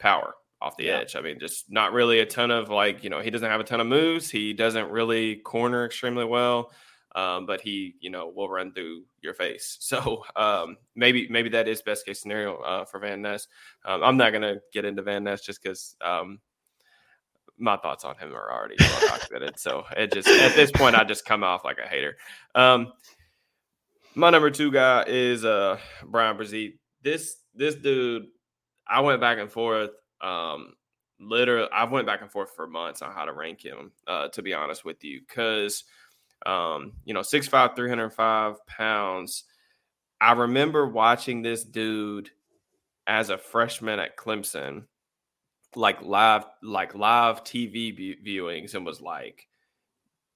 power off the yeah. edge. I mean, just not really a ton of like, you know, he doesn't have a ton of moves. He doesn't really corner extremely well. Um, but he, you know, will run through your face. So um, maybe maybe that is best case scenario uh, for Van Ness. Um, I'm not gonna get into Van Ness just because um, my thoughts on him are already well documented. so it just at this point, I just come off like a hater. Um, my number two guy is uh Bryan Bresee. This this dude, I went back and forth. Um, literally, I've went back and forth for months on how to rank him. Uh, to be honest with you, because um, you know, 6'5", 305 pounds. I remember watching this dude as a freshman at Clemson like live like live TV viewings and was like,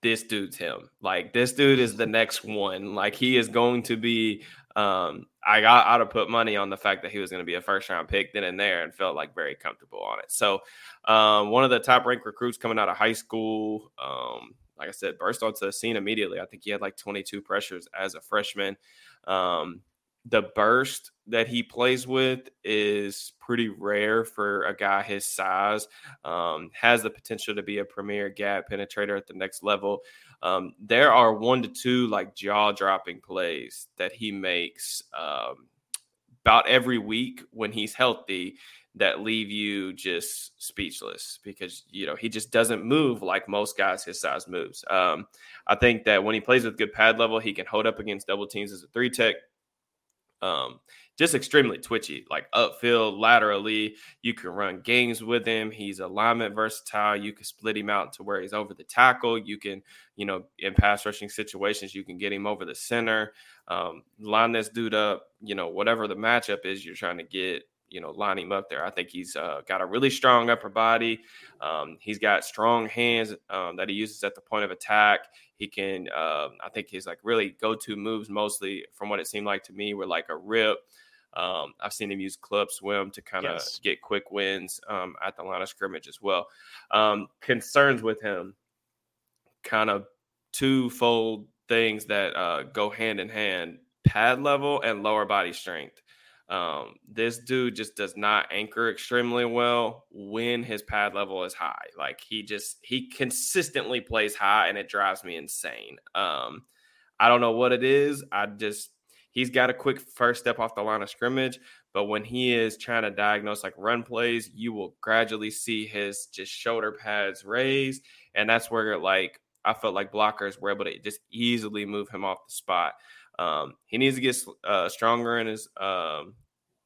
this dude's him. Like this dude is the next one. Like he is going to be. Um, I got out to put money on the fact that he was going to be a first round pick then and there, and felt like very comfortable on it. So, um, one of the top ranked recruits coming out of high school. Um, like I said, burst onto the scene immediately. I think he had like 22 pressures as a freshman. Um, the burst that he plays with is pretty rare for a guy his size. Um, has the potential to be a premier gap penetrator at the next level. Um, there are one to two like jaw dropping plays that he makes um, about every week when he's healthy that leave you just speechless because you know he just doesn't move like most guys his size moves. Um, I think that when he plays with good pad level, he can hold up against double teams as a three tech. Um, just extremely twitchy, like upfield, laterally. You can run games with him. He's alignment versatile. You can split him out to where he's over the tackle. You can, you know, in pass rushing situations, you can get him over the center. Um, line this dude up, you know, whatever the matchup is you're trying to get, you know, line him up there. I think he's uh, got a really strong upper body. Um, he's got strong hands um, that he uses at the point of attack. He can, uh, I think his like really go to moves mostly, from what it seemed like to me, were like a rip. Um, I've seen him use club swim to kind of yes. get quick wins um, at the line of scrimmage as well. Um, concerns with him, kind of twofold things that uh, go hand in hand: pad level and lower body strength. Um, this dude just does not anchor extremely well when his pad level is high. Like he just he consistently plays high, and it drives me insane. Um, I don't know what it is. I just he's got a quick first step off the line of scrimmage, but when he is trying to diagnose like run plays, you will gradually see his just shoulder pads raised, and that's where like I felt like blockers were able to just easily move him off the spot. Um, he needs to get uh, stronger in his um,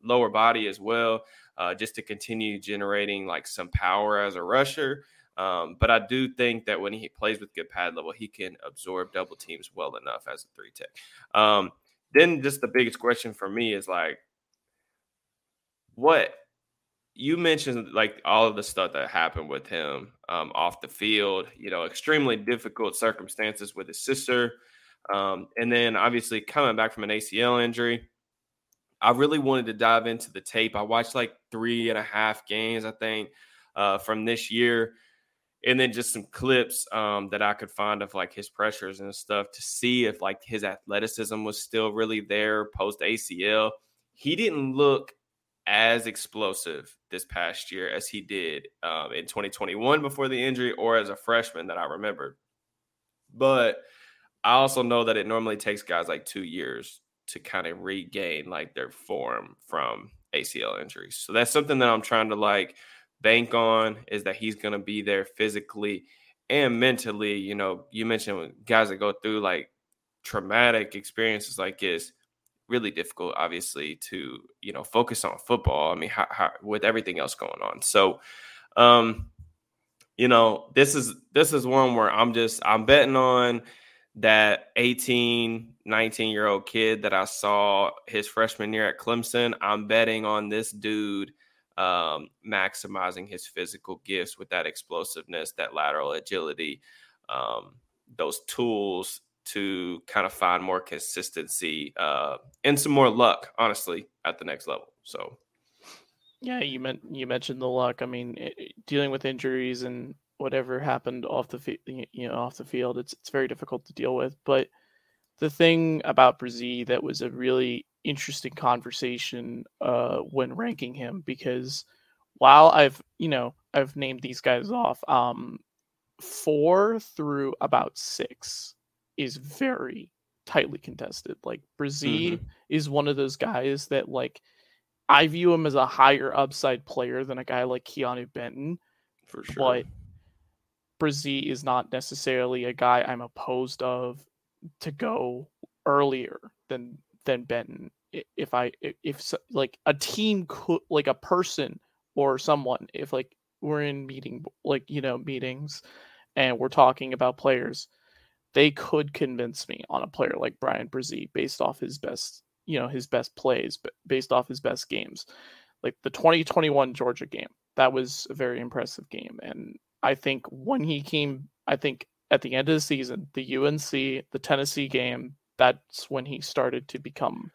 lower body as well, uh, just to continue generating like some power as a rusher. Um, but I do think that when he plays with good pad level, he can absorb double teams well enough as a three tech. Um, then just the biggest question for me is like, what you mentioned like all of the stuff that happened with him um, off the field, you know, extremely difficult circumstances with his sister. Um, and then obviously coming back from an ACL injury. I really wanted to dive into the tape. I watched like three and a half games, I think, uh, from this year, and then just some clips um, that I could find of like his pressures and stuff to see if like his athleticism was still really there post ACL. He didn't look as explosive this past year as he did um, in 2021 before the injury or as a freshman that I remember. But I also know that it normally takes guys like two years to kind of regain like their form from ACL injuries. So that's something that I'm trying to like bank on is that he's going to be there physically and mentally. You know, you mentioned guys that go through like traumatic experiences like this, really difficult, obviously, to you know focus on football. I mean, how, how, with everything else going on. So, um, you know, this is this is one where I'm just I'm betting on that 18, 19 year old kid that I saw his freshman year at Clemson. I'm betting on this dude um, maximizing his physical gifts with that explosiveness, that lateral agility, um, those tools to kind of find more consistency uh, and some more luck, honestly, at the next level. So, yeah, you meant you mentioned the luck. I mean, it, dealing with injuries and whatever happened off the field, you know, off the field, it's it's very difficult to deal with. But the thing about Bresee that was a really interesting conversation uh, when ranking him because while I've you know I've named these guys off, um, four through about six is very tightly contested. Like Bresee mm-hmm. is one of those guys that like I view him as a higher upside player than a guy like Keanu Benton. For sure. But Bresee is not necessarily a guy I'm opposed of to go earlier than than Benton. If I if like a team could like a person or someone if like we're in meeting like you know meetings and we're talking about players, they could convince me on a player like Bryan Bresee based off his best you know his best plays, based off his best games. Like the 2021 Georgia game, that was a very impressive game, and I think when he came, I think at the end of the season, the UNC, the Tennessee game, that's when he started to become,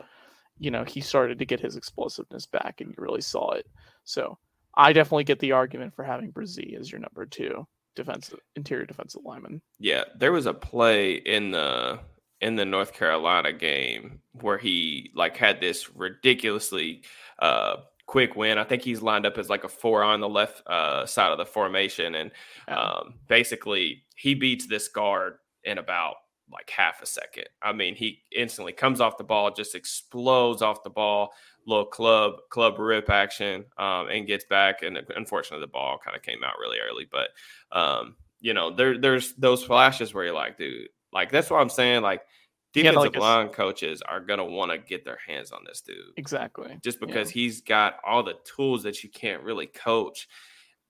you know, he started to get his explosiveness back and you really saw it. So I definitely get the argument for having Bresee as your number two. defensive interior defensive lineman. Yeah, there was a play in the in the North Carolina game where he like had this ridiculously uh quick win. I think he's lined up as like a four on the left uh, side of the formation, and um, basically he beats this guard in about like half a second. I mean, he instantly comes off the ball, just explodes off the ball, little club club rip action, um, and gets back. And unfortunately, the ball kind of came out really early, but um, you know, there there's those flashes where you're like, dude, like that's what I'm saying, like defensive like line coaches are gonna want to get their hands on this dude. Exactly. Just because yeah. he's got all the tools that you can't really coach.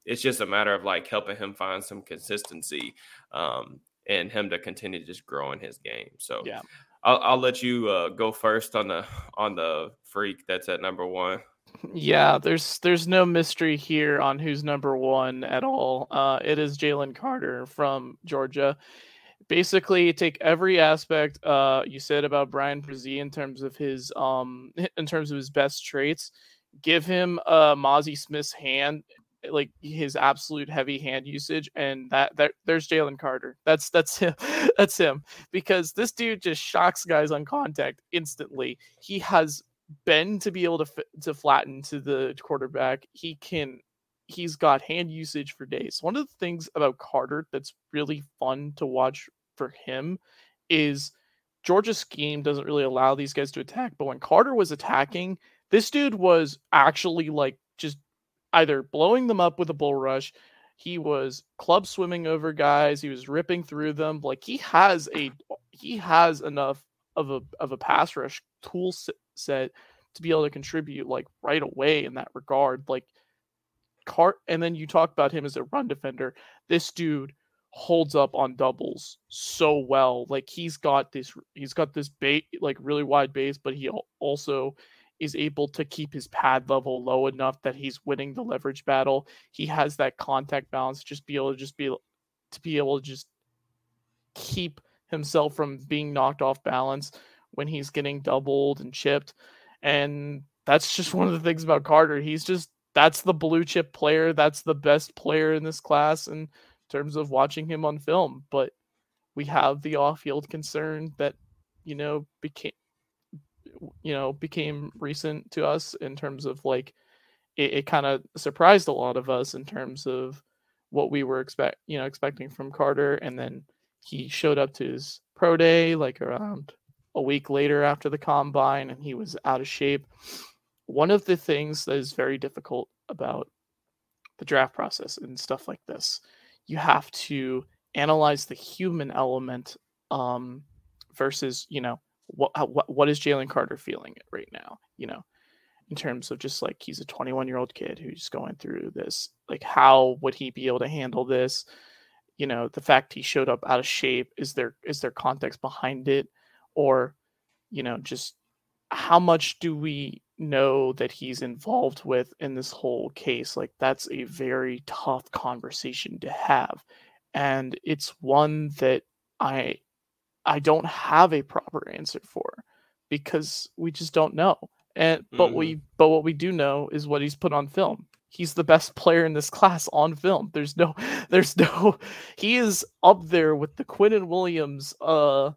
It's just a matter of like helping him find some consistency um, and him to continue to just grow in his game. So yeah, I'll, I'll let you uh, go first on the on the freak that's at number one. Yeah, there's there's no mystery here on who's number one at all. Uh, it is Jalen Carter from Georgia basically take every aspect uh you said about Bryan Bresee in terms of his um in terms of his best traits, give him uh Mazi Smith's hand like his absolute heavy hand usage and that that there's Jalen Carter. That's that's him. that's him because this dude just shocks guys on contact instantly. He has been to be able to to flatten to the quarterback. He can he's got hand usage for days. One of the things about Carter that's really fun to watch for him is Georgia's scheme doesn't really allow these guys to attack. But when Carter was attacking, this dude was actually like just either blowing them up with a bull rush. He was club swimming over guys. He was ripping through them. Like he has a he has enough of a of a pass rush tool set to be able to contribute like right away in that regard. Like Cart, and then you talk about him as a run defender. This dude holds up on doubles so well. Like he's got this he's got this bait like really wide base, but he also is able to keep his pad level low enough that he's winning the leverage battle. He has that contact balance, just be able to just be to be able to just keep himself from being knocked off balance when he's getting doubled and chipped. And that's just one of the things about Carter. He's just that's the blue chip player. That's the best player in this class. And terms of watching him on film, but we have the off-field concern that you know became you know became recent to us in terms of like it, it kind of surprised a lot of us in terms of what we were expect you know expecting from Carter and then he showed up to his pro day like around a week later after the combine and he was out of shape. One of the things that is very difficult about the draft process and stuff like this you have to analyze the human element um, versus you know what what, what is Jalen Carter feeling right now you know in terms of just like he's a 21 year old kid who's going through this like how would he be able to handle this? You know the fact he showed up out of shape is there is there context behind it? Or you know just how much do we know that he's involved with in this whole case like that's a very tough conversation to have. And it's one that i i don't have a proper answer for because we just don't know. And but mm-hmm. we but what we do know is what he's put on film. He's the best player in this class on film. There's no there's no he is up there with the Quinnen Williams uh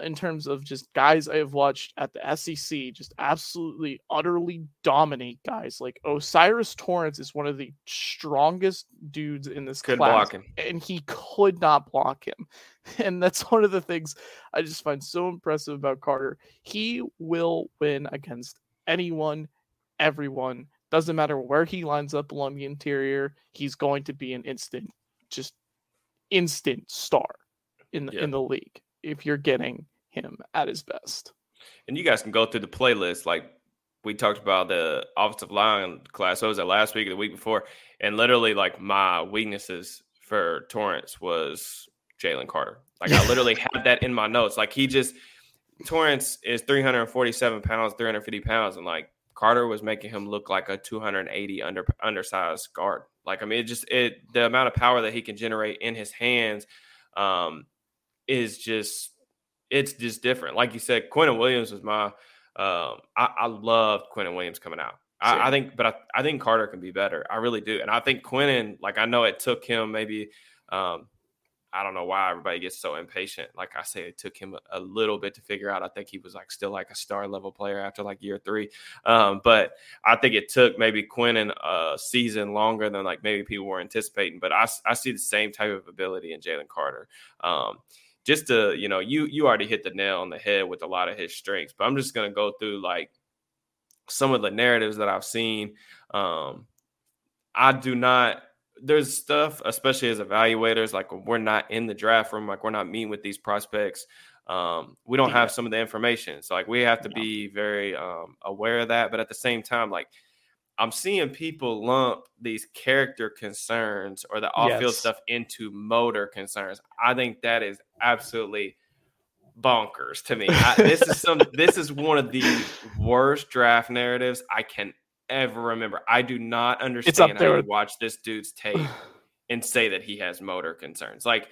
in terms of just guys I have watched at the SEC just absolutely utterly dominate guys. Like O'Cyrus Torrence is one of the strongest dudes in this could class, and he could not block him. And that's one of the things I just find so impressive about Carter. He will win against anyone, everyone. Doesn't matter where he lines up along the interior. He's going to be an instant, just instant star in the, in the league if you're getting him at his best. And you guys can go through the playlist. Like we talked about the offensive line class. So was that last week or the week before? And literally, like my weaknesses for Torrence was Jalen Carter. Like I literally had that in my notes. Like he just Torrence is 347 pounds, 350 pounds, and like Carter was making him look like a 280 under undersized guard. Like I mean, it just it the amount of power that he can generate in his hands um, is just it's just different. Like you said, Quinnen Williams was my. Um, I, I loved Quinnen Williams coming out. I, I, think, but I, I think Carter can be better. I really do, and I think Quinnen. Like I know it took him maybe Um, I don't know why everybody gets so impatient. Like I say, it took him a little bit to figure out. I think he was like still like a star level player after like year three. Um, but I think it took maybe Quinnen a season longer than like maybe people were anticipating. But I, I see the same type of ability in Jalen Carter. Um, just to, you know, you you already hit the nail on the head with a lot of his strengths. But I'm just gonna go through like some of the narratives that I've seen. Um, I do not there's stuff, especially as evaluators, like we're not in the draft room, like we're not meeting with these prospects. Um, we don't have some of the information. So like we have to be very um, aware of that. But at the same time, like I'm seeing people lump these character concerns or the off-field yes. stuff into motor concerns. I think that is absolutely bonkers to me. I, this is some. This is one of the worst draft narratives I can ever remember. I do not understand how you watch this dude's tape and say that he has motor concerns. Like,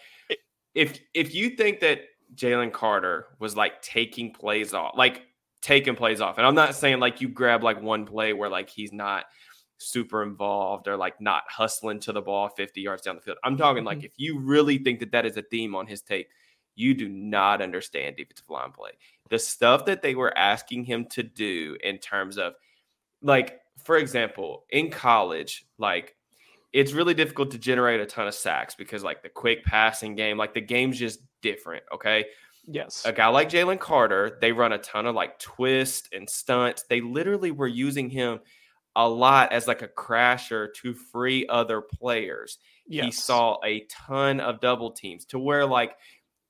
if if you think that Jalen Carter was like taking plays off, like taking plays off, and I'm not saying like you grab like one play where like he's not super involved or like not hustling to the ball 50 yards down the field. I'm talking mm-hmm. like if you really think that that is a theme on his tape, you do not understand defensive line play. The stuff that they were asking him to do in terms of like for example, in college, like it's really difficult to generate a ton of sacks because like the quick passing game, like the game's just different. Okay. Yes. A guy like Jalen Carter, they run a ton of like twist and stunts. They literally were using him a lot as like a crasher to free other players. Yes. He saw a ton of double teams to where like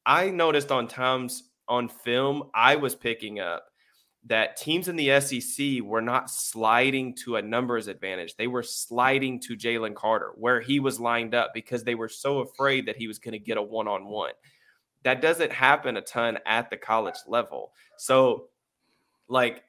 I noticed on times on film, I was picking up that teams in the SEC were not sliding to a numbers advantage. They were sliding to Jalen Carter where he was lined up because they were so afraid that he was going to get a one on one. That doesn't happen a ton at the college level. So, like,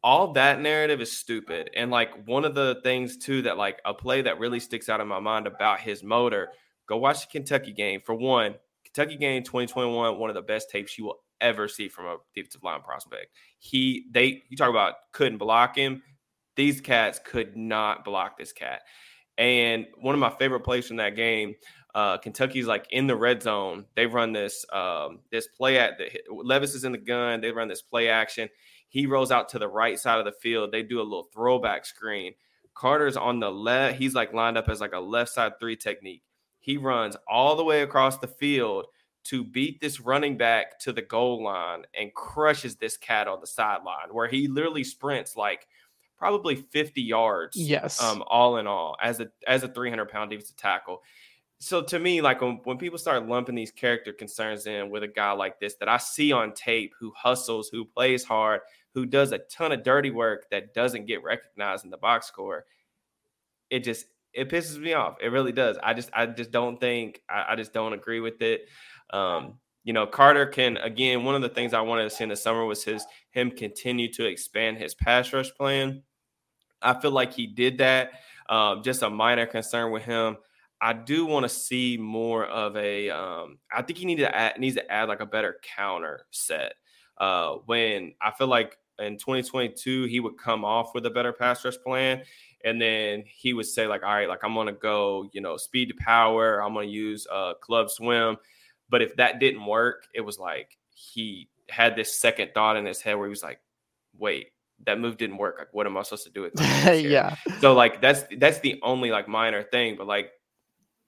all that narrative is stupid. And, like, one of the things, too, that, like, a play that really sticks out in my mind about his motor go watch the Kentucky game. For one, Kentucky game 2021, one of the best tapes you will ever see from a defensive line prospect. He they you talk about couldn't block him. These cats could not block this cat. And one of my favorite plays from that game, uh, Kentucky's like in the red zone. They run this um, this play at the Levis is in the gun. They run this play action. He rolls out to the right side of the field. They do a little throwback screen. Carter's on the left. He's like lined up as like a left side three technique. He runs all the way across the field to beat this running back to the goal line and crushes this cat on the sideline where he literally sprints like probably 50 yards. Yes. Um, all in all, as a as a 300 pound defensive tackle. So to me, like when, when people start lumping these character concerns in with a guy like this that I see on tape who hustles, who plays hard, who does a ton of dirty work that doesn't get recognized in the box score, it just it pisses me off. It really does. I just I just don't think I, I just don't agree with it. Um, you know, Carter can again. One of the things I wanted to see in the summer was his him continue to expand his pass rush plan. I feel like he did that. Um, just a minor concern with him. I do want to see more of a. Um, I think he needs to add needs to add like a better counter set. Uh, when I feel like in 2022 he would come off with a better pass rush plan, and then he would say like, all right, like I'm gonna go, you know, speed to power. I'm gonna use uh, club swim but if that didn't work, it was like he had this second thought in his head where he was like, wait, that move didn't work. Like, what am I supposed to do with it? yeah. So like that's that's the only like minor thing. But like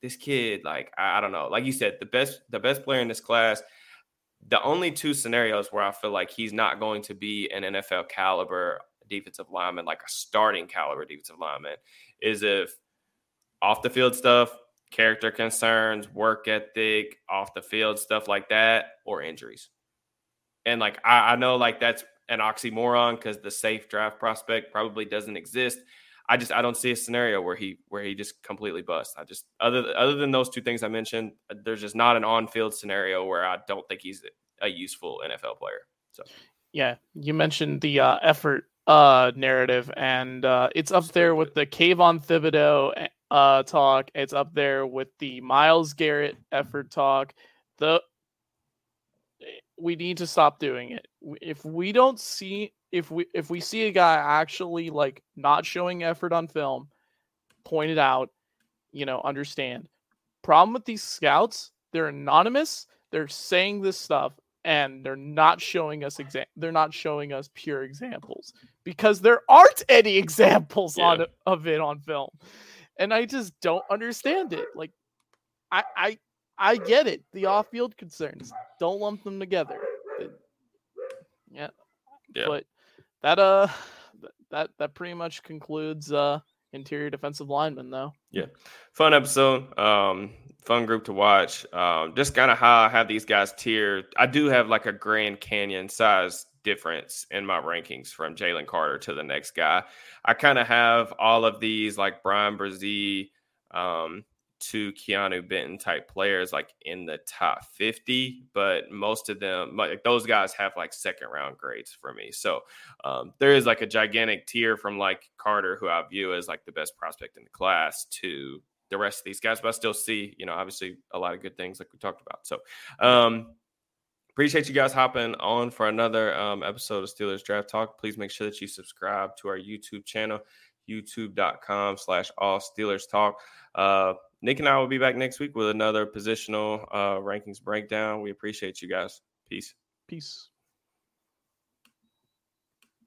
this kid, like I, I don't know. Like you said, the best the best player in this class. The only two scenarios where I feel like he's not going to be an NFL caliber defensive lineman, like a starting caliber defensive lineman, is if off the field stuff character concerns, work ethic, off the field stuff like that, or injuries. And like I, I know like that's an oxymoron because the safe draft prospect probably doesn't exist. I just I don't see a scenario where he where he just completely busts. I just other other than those two things I mentioned, there's just not an on-field scenario where I don't think he's a useful NFL player. So yeah, you mentioned the uh, effort uh, narrative, and uh, it's up there with the Kayvon Thibodeaux uh, talk. It's up there with the Myles Garrett effort talk. The we need to stop doing it. If we don't see if we if we see a guy actually like not showing effort on film, point it out, you know, understand. problem with these scouts, they're anonymous. They're saying this stuff and they're not showing us exam they're not showing us pure examples because there aren't any examples yeah. on of it on film. And I just don't understand it. Like I I I get it. The off-field concerns. Don't lump them together. Yeah. yeah. But that uh that that pretty much concludes uh interior defensive lineman though. Yeah. Fun episode. Um fun group to watch. Um just kind of how I have these guys tiered. I do have like a Grand Canyon size difference in my rankings from Jalen Carter to the next guy. I kind of have all of these like Bryan Bresee, um, to Keanu Benton type players like in the top 50, but most of them, like those guys have like second round grades for me. So um, there is like a gigantic tier from like Carter, who I view as like the best prospect in the class, to the rest of these guys. But I still see, you know, obviously a lot of good things like we talked about. So um, appreciate you guys hopping on for another um, episode of Steelers Draft Talk. Please make sure that you subscribe to our YouTube channel, youtube.com slash all Steelers Talk. Uh, Nick and I will be back next week with another positional uh, rankings breakdown. We appreciate you guys. Peace. Peace.